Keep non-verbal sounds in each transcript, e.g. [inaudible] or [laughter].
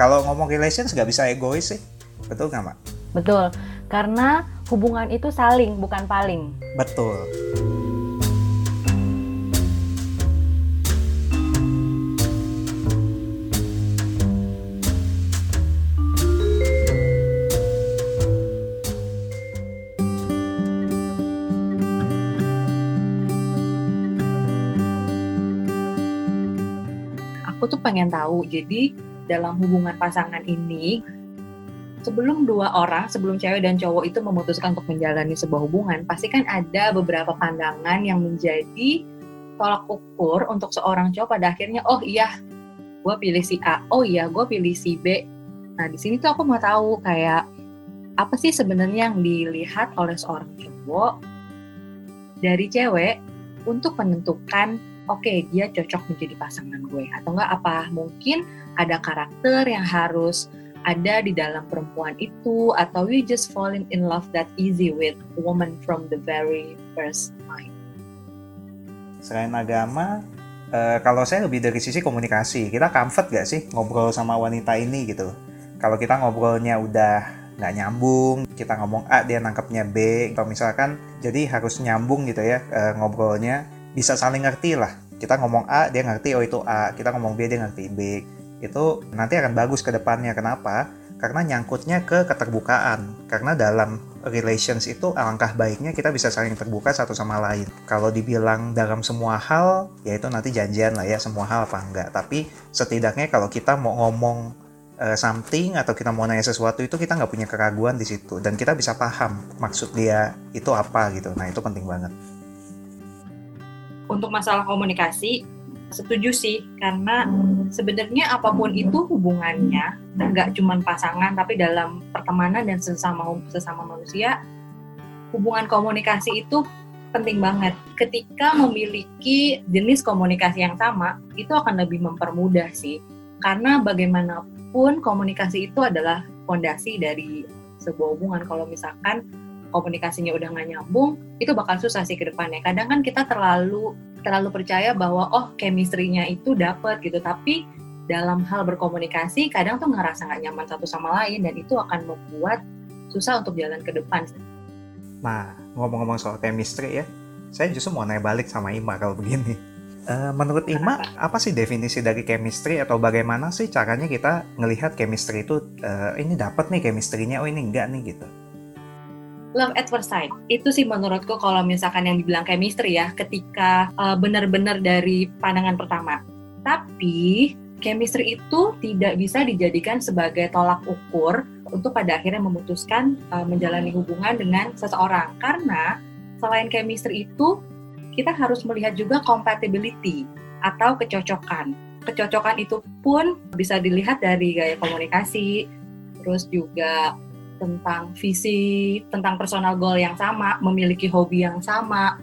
Kalau ngomong relations nggak bisa egois sih. Betul nggak, Mak? Betul. Karena hubungan itu saling, bukan paling. Betul. Aku tuh pengen tahu, jadi dalam hubungan pasangan ini, sebelum dua orang, sebelum cewek dan cowok itu memutuskan untuk menjalani sebuah hubungan, pasti kan ada beberapa pandangan yang menjadi tolak ukur untuk seorang cowok pada akhirnya, oh iya, gue pilih si A, oh iya, gue pilih si B. Nah, di sini tuh aku mau tahu kayak apa sih sebenarnya yang dilihat oleh seorang cowok dari cewek untuk menentukan oke okay, dia cocok menjadi pasangan gue atau enggak apa mungkin ada karakter yang harus ada di dalam perempuan itu atau we just falling in love that easy with woman from the very first time. Selain agama, uh, kalau saya lebih dari sisi komunikasi, kita comfort gak sih ngobrol sama wanita ini gitu? Kalau kita ngobrolnya udah nggak nyambung, kita ngomong A dia nangkepnya B, atau misalkan jadi harus nyambung gitu ya uh, ngobrolnya, bisa saling ngerti lah. Kita ngomong A dia ngerti oh itu A, kita ngomong B dia ngerti B. Itu nanti akan bagus ke depannya. Kenapa? Karena nyangkutnya ke keterbukaan. Karena dalam relations itu alangkah baiknya kita bisa saling terbuka satu sama lain. Kalau dibilang dalam semua hal, ya itu nanti janjian lah ya semua hal apa enggak. Tapi setidaknya kalau kita mau ngomong uh, something atau kita mau nanya sesuatu itu kita nggak punya keraguan di situ dan kita bisa paham maksud dia itu apa gitu. Nah itu penting banget. Untuk masalah komunikasi, setuju sih. Karena sebenarnya apa pun itu hubungannya nggak cuma pasangan tapi dalam pertemanan dan sesama sesama manusia hubungan komunikasi itu penting banget. Ketika memiliki jenis komunikasi yang sama itu akan lebih mempermudah sih. Karena bagaimanapun komunikasi itu adalah fondasi dari sebuah hubungan. Kalau misalkan komunikasinya udah nggak nyambung itu bakal susah sih ke depannya kadang kan kita terlalu terlalu percaya bahwa oh chemistry-nya itu dapet gitu tapi dalam hal berkomunikasi kadang tuh ngerasa nggak nyaman satu sama lain dan itu akan membuat susah untuk jalan ke depan. Nah ngomong-ngomong soal chemistry ya, saya justru mau nanya balik sama Ima kalau begini. Uh, menurut Ima, apa sih definisi dari chemistry atau bagaimana sih caranya kita ngelihat chemistry itu uh, ini dapat nih chemistry-nya, oh ini enggak nih gitu? Love at first sight. Itu sih menurutku kalau misalkan yang dibilang chemistry ya ketika uh, benar-benar dari pandangan pertama. Tapi chemistry itu tidak bisa dijadikan sebagai tolak ukur untuk pada akhirnya memutuskan uh, menjalani hubungan dengan seseorang. Karena selain chemistry itu kita harus melihat juga compatibility atau kecocokan. Kecocokan itu pun bisa dilihat dari gaya komunikasi terus juga tentang visi, tentang personal goal yang sama, memiliki hobi yang sama.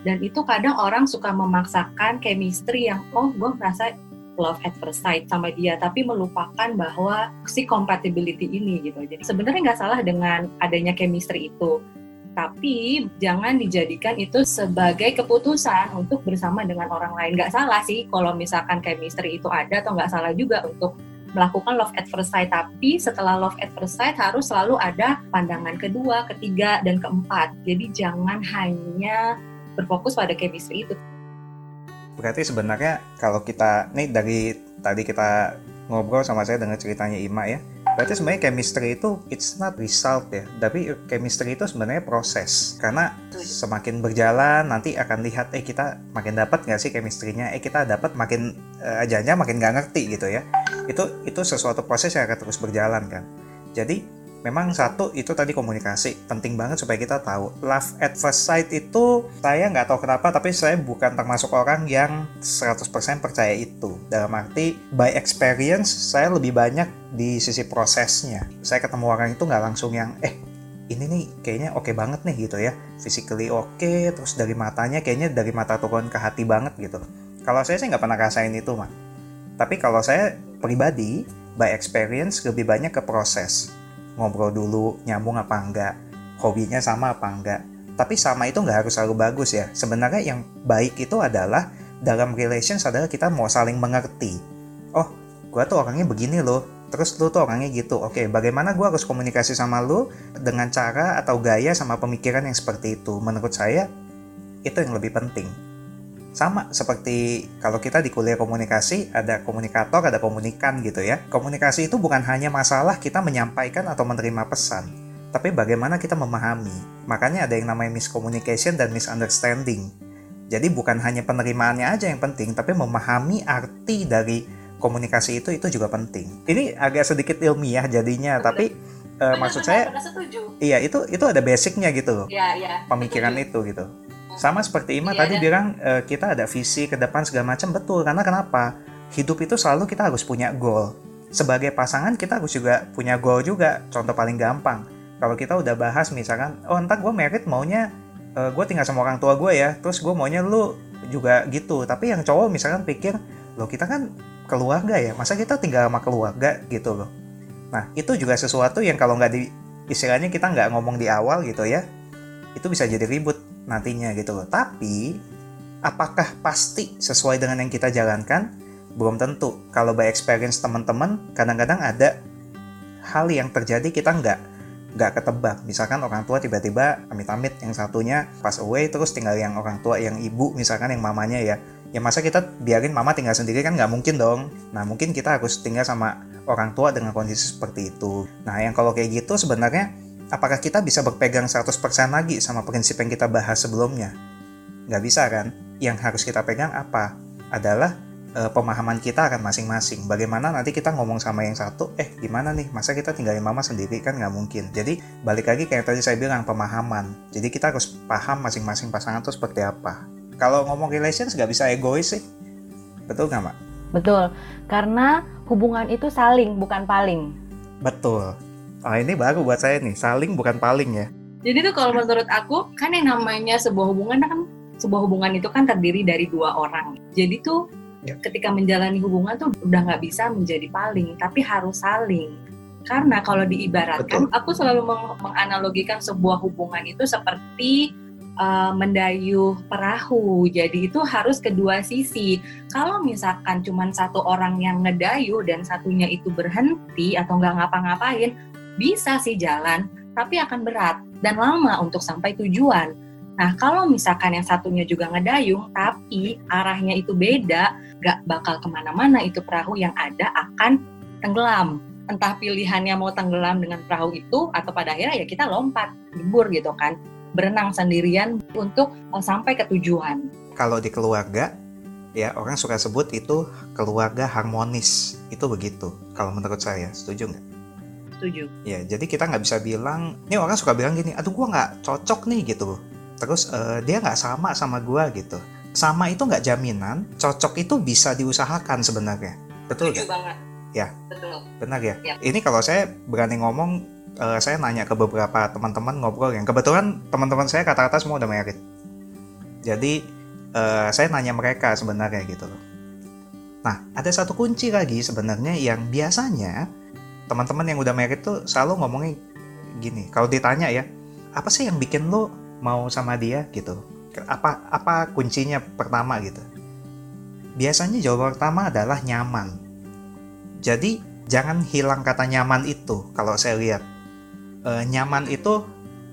Dan itu kadang orang suka memaksakan chemistry yang, oh gue merasa love at first sight sama dia, tapi melupakan bahwa si compatibility ini gitu. Jadi sebenarnya nggak salah dengan adanya chemistry itu, tapi jangan dijadikan itu sebagai keputusan untuk bersama dengan orang lain. Nggak salah sih kalau misalkan chemistry itu ada atau nggak salah juga untuk melakukan love at first sight, tapi setelah love at first sight harus selalu ada pandangan kedua, ketiga, dan keempat. Jadi jangan hanya berfokus pada chemistry itu. Berarti sebenarnya kalau kita, nih dari tadi kita ngobrol sama saya dengan ceritanya Ima ya, berarti sebenarnya chemistry itu it's not result ya, tapi chemistry itu sebenarnya proses. Karena semakin berjalan nanti akan lihat, eh kita makin dapat nggak sih chemistry-nya, eh kita dapat makin uh, aja makin nggak ngerti gitu ya. Itu itu sesuatu proses yang akan terus berjalan kan. Jadi memang satu itu tadi komunikasi. Penting banget supaya kita tahu. Love at first sight itu saya nggak tahu kenapa tapi saya bukan termasuk orang yang 100% percaya itu. Dalam arti by experience saya lebih banyak di sisi prosesnya. Saya ketemu orang itu nggak langsung yang eh ini nih kayaknya oke okay banget nih gitu ya. Physically oke okay, terus dari matanya kayaknya dari mata turun ke hati banget gitu. Kalau saya sih nggak pernah rasain itu mah tapi kalau saya pribadi, by experience lebih banyak ke proses. Ngobrol dulu, nyambung apa enggak, hobinya sama apa enggak. Tapi sama itu nggak harus selalu bagus ya. Sebenarnya yang baik itu adalah dalam relations adalah kita mau saling mengerti. Oh, gue tuh orangnya begini loh. terus lu tuh orangnya gitu oke bagaimana gue harus komunikasi sama lu dengan cara atau gaya sama pemikiran yang seperti itu menurut saya itu yang lebih penting sama seperti kalau kita di kuliah komunikasi ada komunikator ada komunikan gitu ya komunikasi itu bukan hanya masalah kita menyampaikan atau menerima pesan tapi bagaimana kita memahami makanya ada yang namanya miscommunication dan misunderstanding jadi bukan hanya penerimaannya aja yang penting tapi memahami arti dari komunikasi itu itu juga penting. Ini agak sedikit ilmiah jadinya, Betul. tapi uh, maksud saya, iya itu itu ada basicnya gitu loh, ya, ya, pemikiran setuju. itu gitu. Sama seperti Ima ya, tadi bilang uh, kita ada visi ke depan segala macam betul karena kenapa? Hidup itu selalu kita harus punya goal. Sebagai pasangan kita harus juga punya goal juga. Contoh paling gampang, kalau kita udah bahas misalkan, oh entar gue merit maunya uh, gue tinggal sama orang tua gue ya, terus gue maunya lu juga gitu. Tapi yang cowok misalkan pikir, lo kita kan keluarga ya masa kita tinggal sama keluarga gitu loh nah itu juga sesuatu yang kalau nggak di istilahnya kita nggak ngomong di awal gitu ya itu bisa jadi ribut nantinya gitu loh. Tapi apakah pasti sesuai dengan yang kita jalankan? Belum tentu. Kalau by experience teman-teman kadang-kadang ada hal yang terjadi kita nggak nggak ketebak. Misalkan orang tua tiba-tiba amit-amit yang satunya pas away terus tinggal yang orang tua yang ibu misalkan yang mamanya ya. Ya masa kita biarin mama tinggal sendiri kan nggak mungkin dong. Nah mungkin kita harus tinggal sama orang tua dengan kondisi seperti itu. Nah yang kalau kayak gitu sebenarnya apakah kita bisa berpegang 100% lagi sama prinsip yang kita bahas sebelumnya nggak bisa kan yang harus kita pegang apa adalah e, pemahaman kita akan masing-masing bagaimana nanti kita ngomong sama yang satu eh gimana nih masa kita tinggalin mama sendiri kan nggak mungkin jadi balik lagi kayak tadi saya bilang pemahaman jadi kita harus paham masing-masing pasangan itu seperti apa kalau ngomong relations nggak bisa egois sih. Betul nggak, Mbak? Betul. Karena hubungan itu saling, bukan paling. Betul. Oh, ini baru buat saya nih, saling bukan paling ya. Jadi tuh kalau menurut aku, kan yang namanya sebuah hubungan kan sebuah hubungan itu kan terdiri dari dua orang. Jadi tuh ya. ketika menjalani hubungan tuh udah nggak bisa menjadi paling, tapi harus saling. Karena kalau diibaratkan, Betul. aku selalu meng menganalogikan sebuah hubungan itu seperti uh, mendayuh perahu. Jadi itu harus kedua sisi. Kalau misalkan cuma satu orang yang ngedayuh dan satunya itu berhenti atau nggak ngapa-ngapain, bisa sih jalan, tapi akan berat dan lama untuk sampai tujuan. Nah, kalau misalkan yang satunya juga ngedayung, tapi arahnya itu beda, nggak bakal ke mana-mana itu perahu yang ada akan tenggelam. Entah pilihannya mau tenggelam dengan perahu itu, atau pada akhirnya ya kita lompat, libur gitu kan berenang sendirian untuk uh, sampai ke tujuan. Kalau di keluarga, ya orang suka sebut itu keluarga harmonis. Itu begitu. Kalau menurut saya, setuju nggak? Setuju. Ya, jadi kita nggak bisa bilang, ini orang suka bilang gini, aduh gua nggak cocok nih gitu. Terus uh, dia nggak sama sama gua gitu. Sama itu nggak jaminan, cocok itu bisa diusahakan sebenarnya. Betul Setuju banget. Ya. Betul. Benar ya? ya. Ini kalau saya berani ngomong uh, saya nanya ke beberapa teman-teman ngobrol yang kebetulan teman-teman saya kata-kata semua udah merit. Jadi uh, saya nanya mereka sebenarnya gitu loh. Nah, ada satu kunci lagi sebenarnya yang biasanya teman-teman yang udah merit tuh selalu ngomongin gini. Kalau ditanya ya, apa sih yang bikin lo mau sama dia gitu? Apa apa kuncinya pertama gitu? Biasanya jawaban pertama adalah nyaman. Jadi jangan hilang kata nyaman itu kalau saya lihat uh, nyaman itu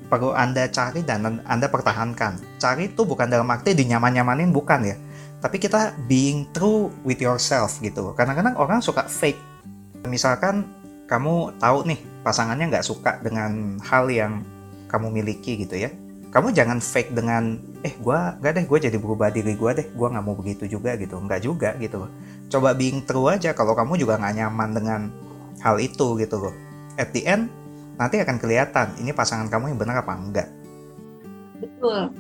perlu Anda cari dan Anda pertahankan. Cari itu bukan dalam arti dinyaman-nyamanin, bukan ya. Tapi kita being true with yourself gitu. Kadang-kadang orang suka fake. Misalkan kamu tahu nih pasangannya nggak suka dengan hal yang kamu miliki gitu ya. Kamu jangan fake dengan, eh gue gak deh, gue jadi berubah diri gue deh, gue nggak mau begitu juga gitu. Nggak juga gitu loh. Coba being true aja kalau kamu juga nggak nyaman dengan hal itu gitu loh. At the end, nanti akan kelihatan ini pasangan kamu yang benar apa enggak. Betul,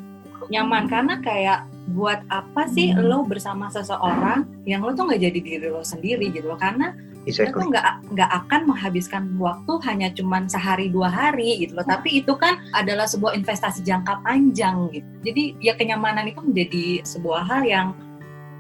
nyaman karena kayak buat apa sih hmm. lo bersama seseorang yang lo tuh nggak jadi diri lo sendiri gitu loh karena exactly. lo tuh nggak nggak akan menghabiskan waktu hanya cuman sehari dua hari gitu loh tapi itu kan adalah sebuah investasi jangka panjang gitu jadi ya kenyamanan itu menjadi sebuah hal yang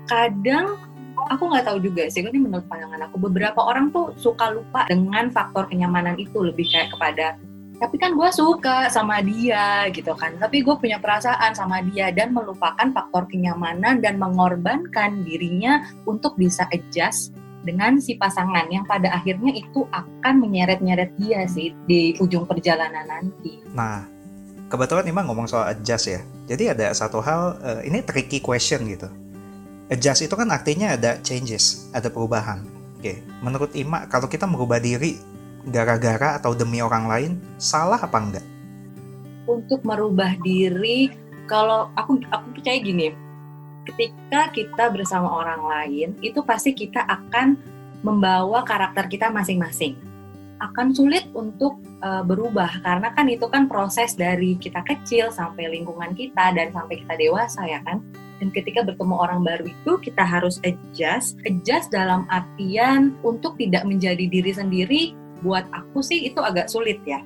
kadang aku nggak tahu juga sih ini menurut pandangan aku beberapa orang tuh suka lupa dengan faktor kenyamanan itu lebih kayak kepada tapi kan gue suka sama dia gitu kan tapi gue punya perasaan sama dia dan melupakan faktor kenyamanan dan mengorbankan dirinya untuk bisa adjust dengan si pasangan yang pada akhirnya itu akan menyeret-nyeret dia sih di ujung perjalanan nanti. Nah, kebetulan Ima ngomong soal adjust ya. Jadi ada satu hal, uh, ini tricky question gitu. Adjust itu kan artinya ada changes, ada perubahan. Oke, menurut Ima, kalau kita merubah diri gara-gara atau demi orang lain, salah apa enggak? Untuk merubah diri, kalau aku aku percaya gini, ketika kita bersama orang lain, itu pasti kita akan membawa karakter kita masing-masing. Akan sulit untuk uh, berubah karena kan itu kan proses dari kita kecil sampai lingkungan kita dan sampai kita dewasa ya kan. Dan ketika bertemu orang baru itu kita harus adjust, adjust dalam artian untuk tidak menjadi diri sendiri. Buat aku sih itu agak sulit ya.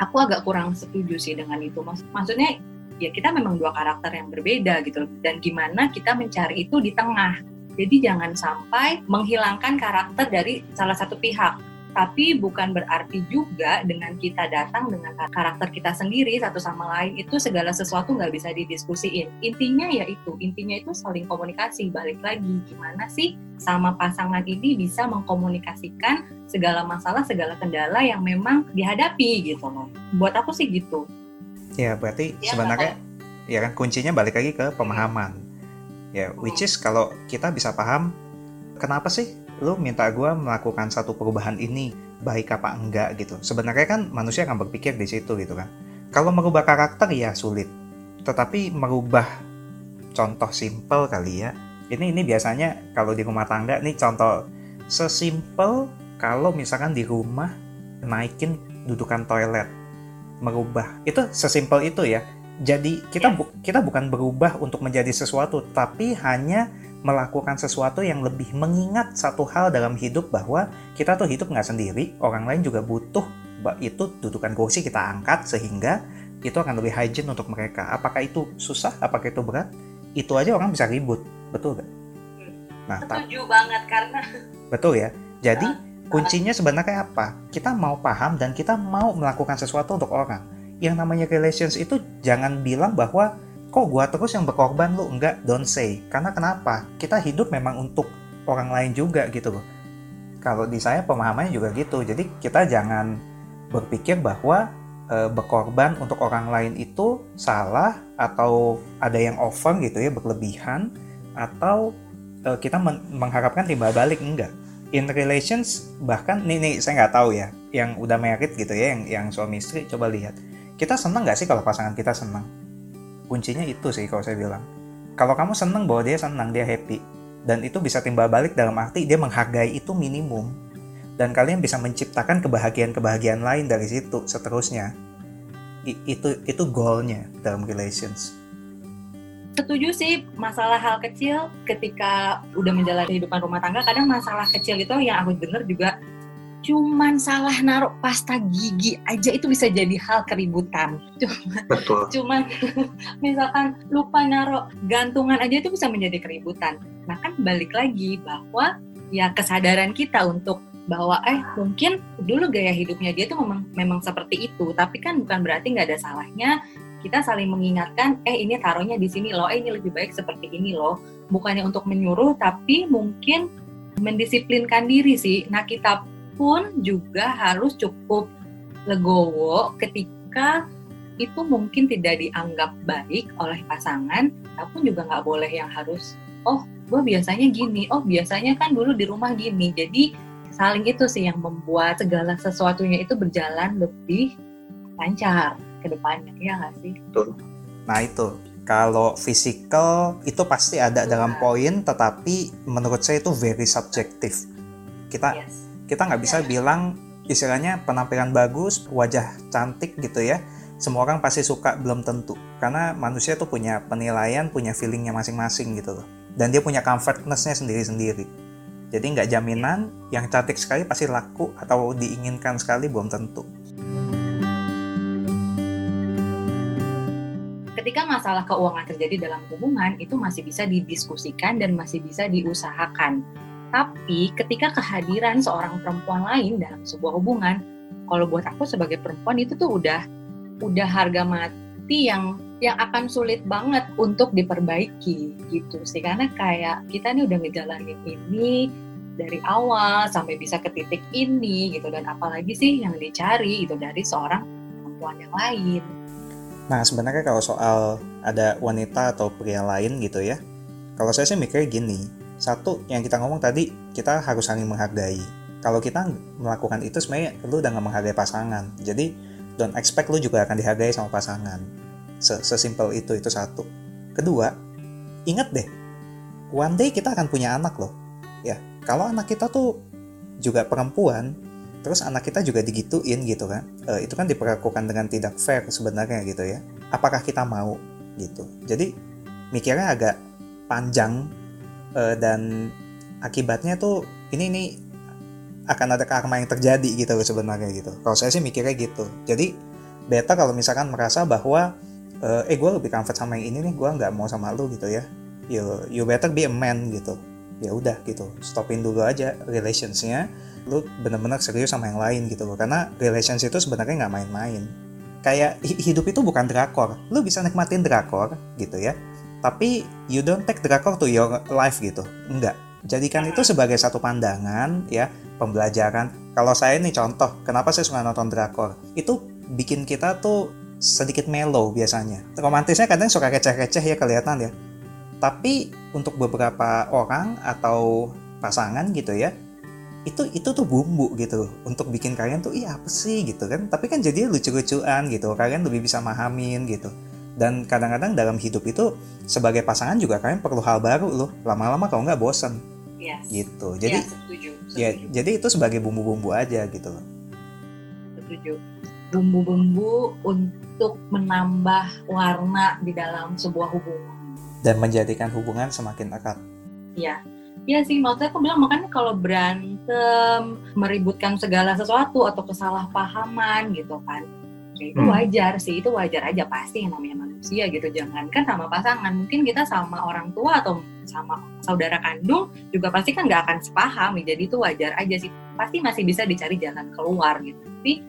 Aku agak kurang setuju sih dengan itu. Maksudnya ya kita memang dua karakter yang berbeda gitu dan gimana kita mencari itu di tengah jadi jangan sampai menghilangkan karakter dari salah satu pihak tapi bukan berarti juga dengan kita datang dengan karakter kita sendiri satu sama lain itu segala sesuatu nggak bisa didiskusiin. Intinya ya itu intinya itu saling komunikasi. Balik lagi gimana sih sama pasangan ini bisa mengkomunikasikan segala masalah segala kendala yang memang dihadapi gitu loh buat aku sih gitu. Ya, berarti ya, sebenarnya ya kan kuncinya balik lagi ke pemahaman. Ya, which is kalau kita bisa paham kenapa sih lu minta gue melakukan satu perubahan ini baik apa enggak gitu. Sebenarnya kan manusia akan berpikir di situ gitu kan. Kalau merubah karakter ya sulit. Tetapi merubah contoh simple kali ya. Ini ini biasanya kalau di rumah tangga nih contoh sesimpel kalau misalkan di rumah naikin dudukan toilet merubah. Itu sesimpel itu ya. Jadi kita bu kita bukan berubah untuk menjadi sesuatu, tapi hanya melakukan sesuatu yang lebih mengingat satu hal dalam hidup bahwa kita tuh hidup nggak sendiri, orang lain juga butuh itu dudukan kursi kita angkat sehingga itu akan lebih hygiene untuk mereka. Apakah itu susah? Apakah itu berat? Itu aja orang bisa ribut, betul gak? Nah, setuju banget karena betul ya. Jadi Kuncinya sebenarnya apa? Kita mau paham dan kita mau melakukan sesuatu untuk orang. Yang namanya relations itu jangan bilang bahwa kok gua terus yang berkorban lu? Enggak don't say. Karena kenapa? Kita hidup memang untuk orang lain juga gitu loh. Kalau di saya pemahamannya juga gitu. Jadi kita jangan berpikir bahwa e, berkorban untuk orang lain itu salah atau ada yang over gitu ya berlebihan atau e, kita men mengharapkan timbal balik. Enggak. In relations bahkan nih nih saya nggak tahu ya yang udah married gitu ya yang yang suami istri coba lihat. Kita seneng nggak sih kalau pasangan kita seneng kuncinya itu sih kalau saya bilang. Kalau kamu seneng bahwa dia senang dia happy dan itu bisa timbal balik dalam arti dia menghargai itu minimum. Dan kalian bisa menciptakan kebahagiaan-kebahagiaan lain dari situ seterusnya. I, itu itu goalnya dalam relations. Setuju sih masalah hal kecil ketika udah menjalani kehidupan rumah tangga kadang masalah kecil itu yang aku dengar juga cuman salah naruh pasta gigi aja itu bisa jadi hal keributan. Cuman, Betul. cuman [laughs] misalkan lupa naruh gantungan aja itu bisa menjadi keributan. Nah kan balik lagi bahwa ya kesadaran kita untuk bahwa eh mungkin dulu gaya hidupnya dia tuh memang memang seperti itu, tapi kan bukan berarti nggak ada salahnya kita saling mengingatkan, eh ini taruhnya di sini loh, eh ini lebih baik seperti ini loh. Bukannya untuk menyuruh, tapi mungkin mendisiplinkan diri sih. Nah kita pun juga harus cukup legowo ketika itu mungkin tidak dianggap baik oleh pasangan, tapi juga nggak boleh yang harus, oh gue biasanya gini, oh biasanya kan dulu di rumah gini. Jadi saling itu sih yang membuat segala sesuatunya itu berjalan lebih lancar ke depannya ya nggak sih Betul. nah itu kalau physical itu pasti ada ya. dalam poin tetapi menurut saya itu very subjektif kita yes. Kita nggak bisa ya. bilang istilahnya penampilan bagus wajah cantik gitu ya. Semua orang pasti suka belum tentu. Karena manusia tuh punya penilaian punya feelingnya masing-masing gitu loh. Dan dia punya comfortnessnya sendiri-sendiri. Jadi nggak jaminan yang cantik sekali pasti laku atau diinginkan sekali belum tentu. Ketika masalah keuangan terjadi dalam hubungan itu masih bisa didiskusikan dan masih bisa diusahakan. Tapi ketika kehadiran seorang perempuan lain dalam sebuah hubungan, kalau buat aku sebagai perempuan itu tuh udah udah harga mati yang yang akan sulit banget untuk diperbaiki gitu sih karena kayak kita nih udah ngejalanin ini dari awal sampai bisa ke titik ini gitu dan apalagi sih yang dicari itu dari seorang perempuan yang lain. Nah sebenarnya kalau soal ada wanita atau pria lain gitu ya, kalau saya sih mikirnya gini, satu yang kita ngomong tadi kita harus saling menghargai. Kalau kita melakukan itu sebenarnya lu udah gak menghargai pasangan, jadi don't expect lu juga akan dihargai sama pasangan. Sesimpel itu itu satu. Kedua, ingat deh, one day kita akan punya anak loh. Ya, kalau anak kita tuh juga perempuan terus anak kita juga digituin gitu kan e, itu kan diperlakukan dengan tidak fair sebenarnya gitu ya apakah kita mau gitu jadi mikirnya agak panjang e, dan akibatnya tuh ini ini akan ada karma yang terjadi gitu sebenarnya gitu. Kalau saya sih mikirnya gitu. Jadi beta kalau misalkan merasa bahwa eh gue lebih comfort sama yang ini nih gue nggak mau sama lu gitu ya. You you better be a man gitu. Ya udah gitu stopin dulu aja relationsnya. Lu bener-bener serius sama yang lain gitu loh. Karena relations itu sebenarnya nggak main-main. Kayak hidup itu bukan drakor. Lu bisa nikmatin drakor gitu ya tapi you don't take drakor to your life gitu. Enggak. Jadikan itu sebagai satu pandangan ya pembelajaran. Kalau saya nih contoh kenapa saya suka nonton drakor? Itu bikin kita tuh sedikit mellow biasanya. Romantisnya kadang suka keceh-keceh ya kelihatan ya. Tapi untuk beberapa orang atau pasangan gitu ya itu itu tuh bumbu gitu. Untuk bikin kalian tuh iya apa sih? gitu kan. Tapi kan jadi lucu-lucuan gitu. Kalian lebih bisa mahamin gitu dan kadang-kadang dalam hidup itu sebagai pasangan juga kalian perlu hal baru loh. Lama-lama kalau nggak bosen. Yes. gitu. Jadi ya, setuju, setuju. ya jadi itu sebagai bumbu-bumbu aja gitu loh. Setuju. Bumbu-bumbu untuk menambah warna di dalam sebuah hubungan. Dan menjadikan hubungan semakin erat. Iya, iya sih maksudnya aku bilang makanya kalau berantem, meributkan segala sesuatu atau kesalahpahaman gitu kan, ya itu hmm. wajar sih, itu wajar aja pasti yang namanya manusia gitu. Jangankan sama pasangan, mungkin kita sama orang tua atau sama saudara kandung juga pasti kan nggak akan sepaham, jadi itu wajar aja sih. Pasti masih bisa dicari jalan keluar gitu. Tapi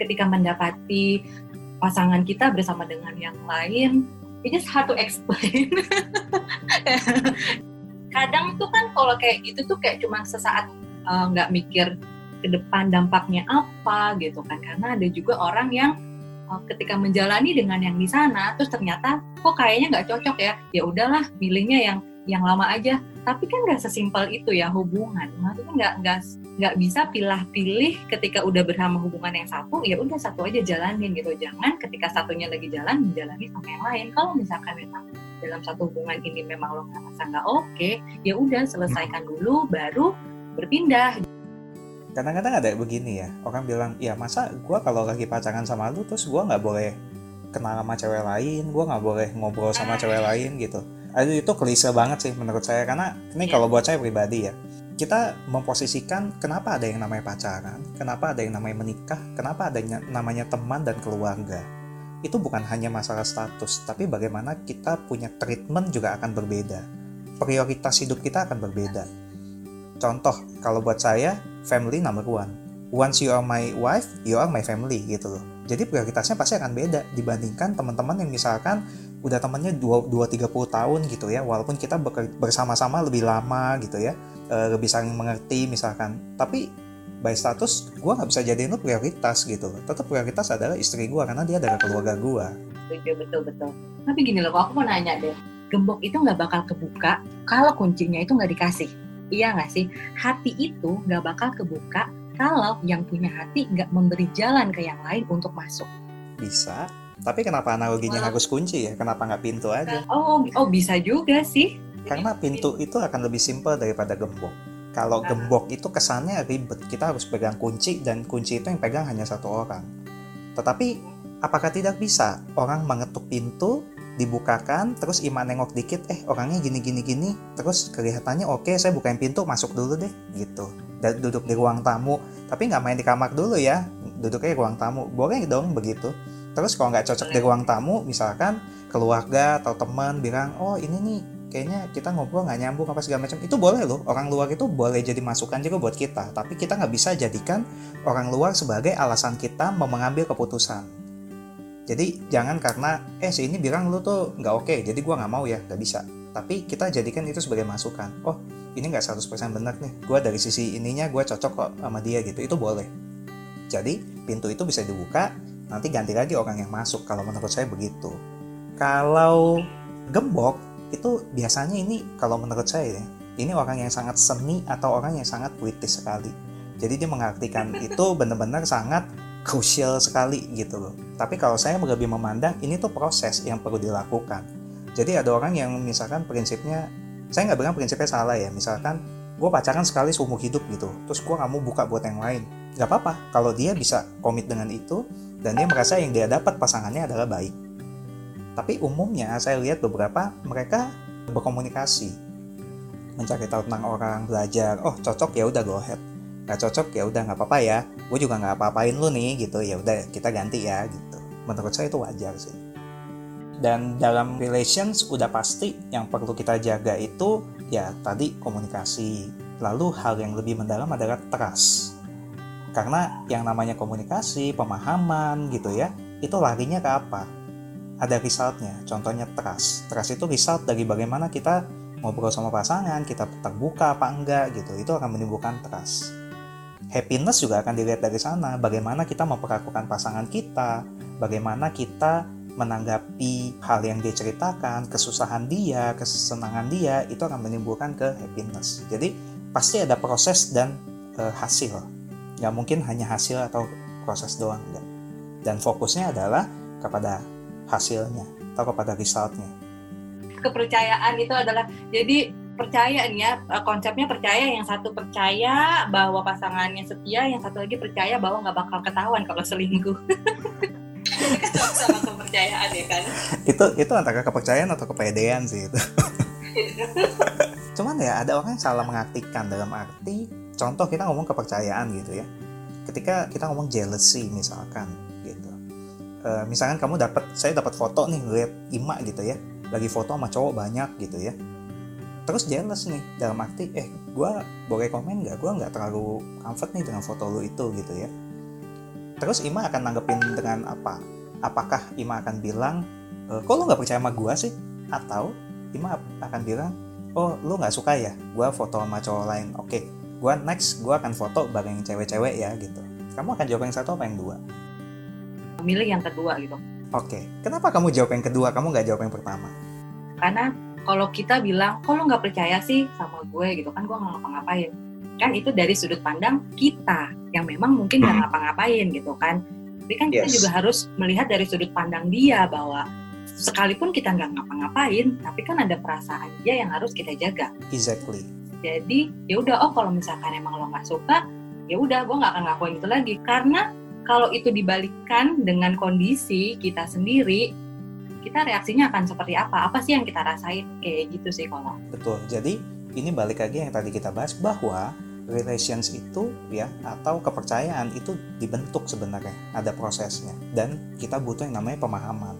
ketika mendapati pasangan kita bersama dengan yang lain just hard to explain. [laughs] Kadang tuh kan kalau kayak gitu tuh kayak cuma sesaat eh, nggak uh, mikir ke depan dampaknya apa gitu kan karena ada juga orang yang ketika menjalani dengan yang di sana terus ternyata kok kayaknya nggak cocok ya ya udahlah milihnya yang yang lama aja. Tapi kan nggak sesimpel itu ya hubungan. Maksudnya nggak nggak nggak bisa pilih-pilih ketika udah bersama hubungan yang satu ya udah satu aja jalanin gitu. Jangan ketika satunya lagi jalan menjalani sama yang lain. Kalau misalkan memang dalam satu hubungan ini memang lo ngerasa nggak oke ya udah selesaikan dulu baru berpindah kadang-kadang ada begini ya orang bilang ya masa gue kalau lagi pacaran sama lu terus gue nggak boleh kenal sama cewek lain gue nggak boleh ngobrol sama cewek lain gitu Aduh itu klise banget sih menurut saya karena ini kalau buat saya pribadi ya kita memposisikan kenapa ada yang namanya pacaran, kenapa ada yang namanya menikah, kenapa ada yang namanya teman dan keluarga. Itu bukan hanya masalah status, tapi bagaimana kita punya treatment juga akan berbeda. Prioritas hidup kita akan berbeda. Contoh, kalau buat saya, family number one. Once you are my wife, you are my family gitu loh. Jadi prioritasnya pasti akan beda dibandingkan teman-teman yang misalkan udah temannya 2-30 tahun gitu ya walaupun kita bersama-sama lebih lama gitu ya uh, lebih saling mengerti misalkan. Tapi by status gue nggak bisa jadiin lu prioritas gitu tetap prioritas adalah istri gue karena dia adalah keluarga gue betul betul betul. Tapi gini loh aku mau nanya deh. Gembok itu nggak bakal kebuka kalau kuncinya itu nggak dikasih iya nggak sih hati itu nggak bakal kebuka kalau yang punya hati nggak memberi jalan ke yang lain untuk masuk bisa tapi kenapa analoginya harus kunci ya? Kenapa nggak pintu aja? Oh, oh bisa juga sih. Karena pintu itu akan lebih simpel daripada gembok. Kalau gembok itu kesannya ribet, kita harus pegang kunci dan kunci itu yang pegang hanya satu orang. Tetapi apakah tidak bisa orang mengetuk pintu, dibukakan, terus iman nengok dikit, eh orangnya gini gini gini, terus kelihatannya oke, okay, saya bukain pintu, masuk dulu deh, gitu. Dan duduk di ruang tamu, tapi nggak main di kamar dulu ya, duduknya di ruang tamu, boleh dong begitu. Terus kalau nggak cocok di ruang tamu misalkan keluarga atau teman bilang oh ini nih kayaknya kita ngobrol nggak nyambung apa segala macam. Itu boleh loh orang luar itu boleh jadi masukan juga buat kita. Tapi kita nggak bisa jadikan orang luar sebagai alasan kita mengambil keputusan jadi jangan karena eh si ini bilang lu tuh nggak oke okay, jadi gua nggak mau ya nggak bisa. Tapi kita jadikan itu sebagai masukan. Oh ini nggak 100% benar nih gue dari sisi ininya gue cocok kok sama dia gitu. Itu boleh. Jadi pintu itu bisa dibuka nanti ganti lagi orang yang masuk kalau menurut saya begitu. Kalau gembok itu biasanya ini kalau menurut saya ya, ini orang yang sangat seni atau orang yang sangat puitis sekali. Jadi dia mengartikan [laughs] itu benar-benar sangat krusial sekali gitu loh. Tapi kalau saya lebih memandang ini tuh proses yang perlu dilakukan. Jadi ada orang yang misalkan prinsipnya, saya nggak bilang prinsipnya salah ya. Misalkan gue pacaran sekali seumur hidup gitu, terus gue nggak mau buka buat yang lain. Gak apa-apa kalau dia bisa komit dengan itu dan dia merasa yang dia dapat pasangannya adalah baik. Tapi umumnya saya lihat beberapa mereka berkomunikasi, mencari tahu tentang orang, belajar, oh cocok ya udah go ahead nggak cocok ya udah nggak apa-apa ya. Gue juga nggak apa-apain lu nih gitu. Ya udah kita ganti ya gitu. Menurut saya itu wajar sih. Dan dalam relations udah pasti yang perlu kita jaga itu ya tadi komunikasi. Lalu hal yang lebih mendalam adalah trust. Karena yang namanya komunikasi pemahaman gitu ya itu larinya ke apa? Ada resultnya contohnya trust. Trust itu result dari bagaimana kita ngobrol sama pasangan kita terbuka apa enggak gitu. Itu akan menimbulkan trust happiness juga akan dilihat dari sana. Bagaimana kita memperlakukan pasangan kita, bagaimana kita menanggapi hal yang dia ceritakan, kesusahan dia, kesenangan dia, itu akan menimbulkan ke happiness. Jadi pasti ada proses dan e, hasil. Nggak mungkin hanya hasil atau proses doang, enggak. Dan fokusnya adalah kepada hasilnya atau kepada resultnya. Kepercayaan itu adalah jadi percaya nih ya eh, konsepnya percaya yang satu percaya bahwa pasangannya setia yang satu lagi percaya bahwa nggak bakal ketahuan kalau selingkuh. [laughs] Sama kepercayaan ya kan? Itu itu antara kepercayaan atau kepedean sih itu. [laughs] Cuman ya ada orang yang salah mengartikan dalam arti contoh kita ngomong kepercayaan gitu ya. Ketika kita ngomong jealousy misalkan gitu. E, misalkan kamu dapat saya dapat foto nih lihat Ima gitu ya. Lagi foto sama cowok banyak gitu ya terus jealous nih dalam arti eh gue boleh komen nggak? Gue nggak terlalu comfort nih dengan foto lu itu gitu ya. Terus Ima akan nanggepin dengan apa? Apakah Ima akan bilang e, kok lu nggak percaya sama gue sih? Atau Ima akan bilang oh lu nggak suka ya? Gue foto sama cowok lain. Oke gue next gue akan foto bareng cewek-cewek ya gitu. Kamu akan jawab yang satu apa yang dua? Milih yang kedua gitu. Oke kenapa kamu jawab yang kedua? Kamu nggak jawab yang pertama? Karena kalau kita bilang kok lo nggak percaya sih sama gue? gitu kan gue nggak ngapa-ngapain. Kan itu dari sudut pandang kita yang memang mungkin nggak hmm. ngapa-ngapain gitu kan. Tapi kan kita juga harus melihat dari sudut pandang dia bahwa sekalipun kita nggak ngapa-ngapain tapi kan ada perasaan dia yang harus kita jaga. Exactly. Jadi ya udah oh kalau misalkan emang lo nggak suka ya udah gue nggak akan ngakuin itu lagi. Karena kalau itu dibalikkan dengan kondisi kita sendiri kita reaksinya akan seperti apa? Apa sih yang kita rasain? Kayak gitu sih kalau. Betul. Jadi ini balik lagi yang tadi kita bahas bahwa relations itu ya atau kepercayaan itu dibentuk sebenarnya ada prosesnya dan kita butuh yang namanya pemahaman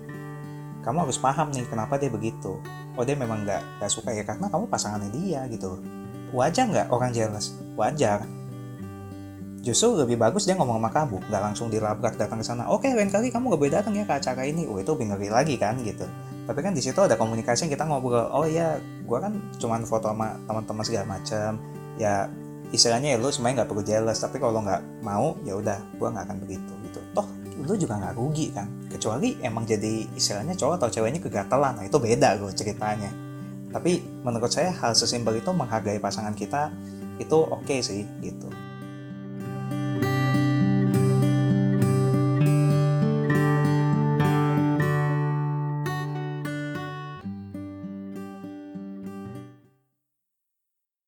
kamu harus paham nih kenapa dia begitu oh dia memang nggak suka ya karena kamu pasangannya dia gitu wajar nggak orang jealous wajar justru lebih bagus dia ngomong sama kamu nggak langsung dilabrak datang ke sana. Oke lain kali kamu gak boleh datang ya ke acara ini. Oh itu lebih ngeri lagi kan gitu. Tapi kan di situ ada komunikasi yang kita ngobrol. Oh ya gue kan cuman foto sama teman-teman segala macam. Ya istilahnya ya lu semuanya nggak perlu jealous. Tapi kalau nggak mau ya udah gue nggak akan begitu gitu. Toh lu juga nggak rugi kan. Kecuali emang jadi istilahnya cowok atau ceweknya kegatelan. Nah itu beda gue ceritanya. Tapi menurut saya hal sesimpel itu menghargai pasangan kita itu oke okay sih gitu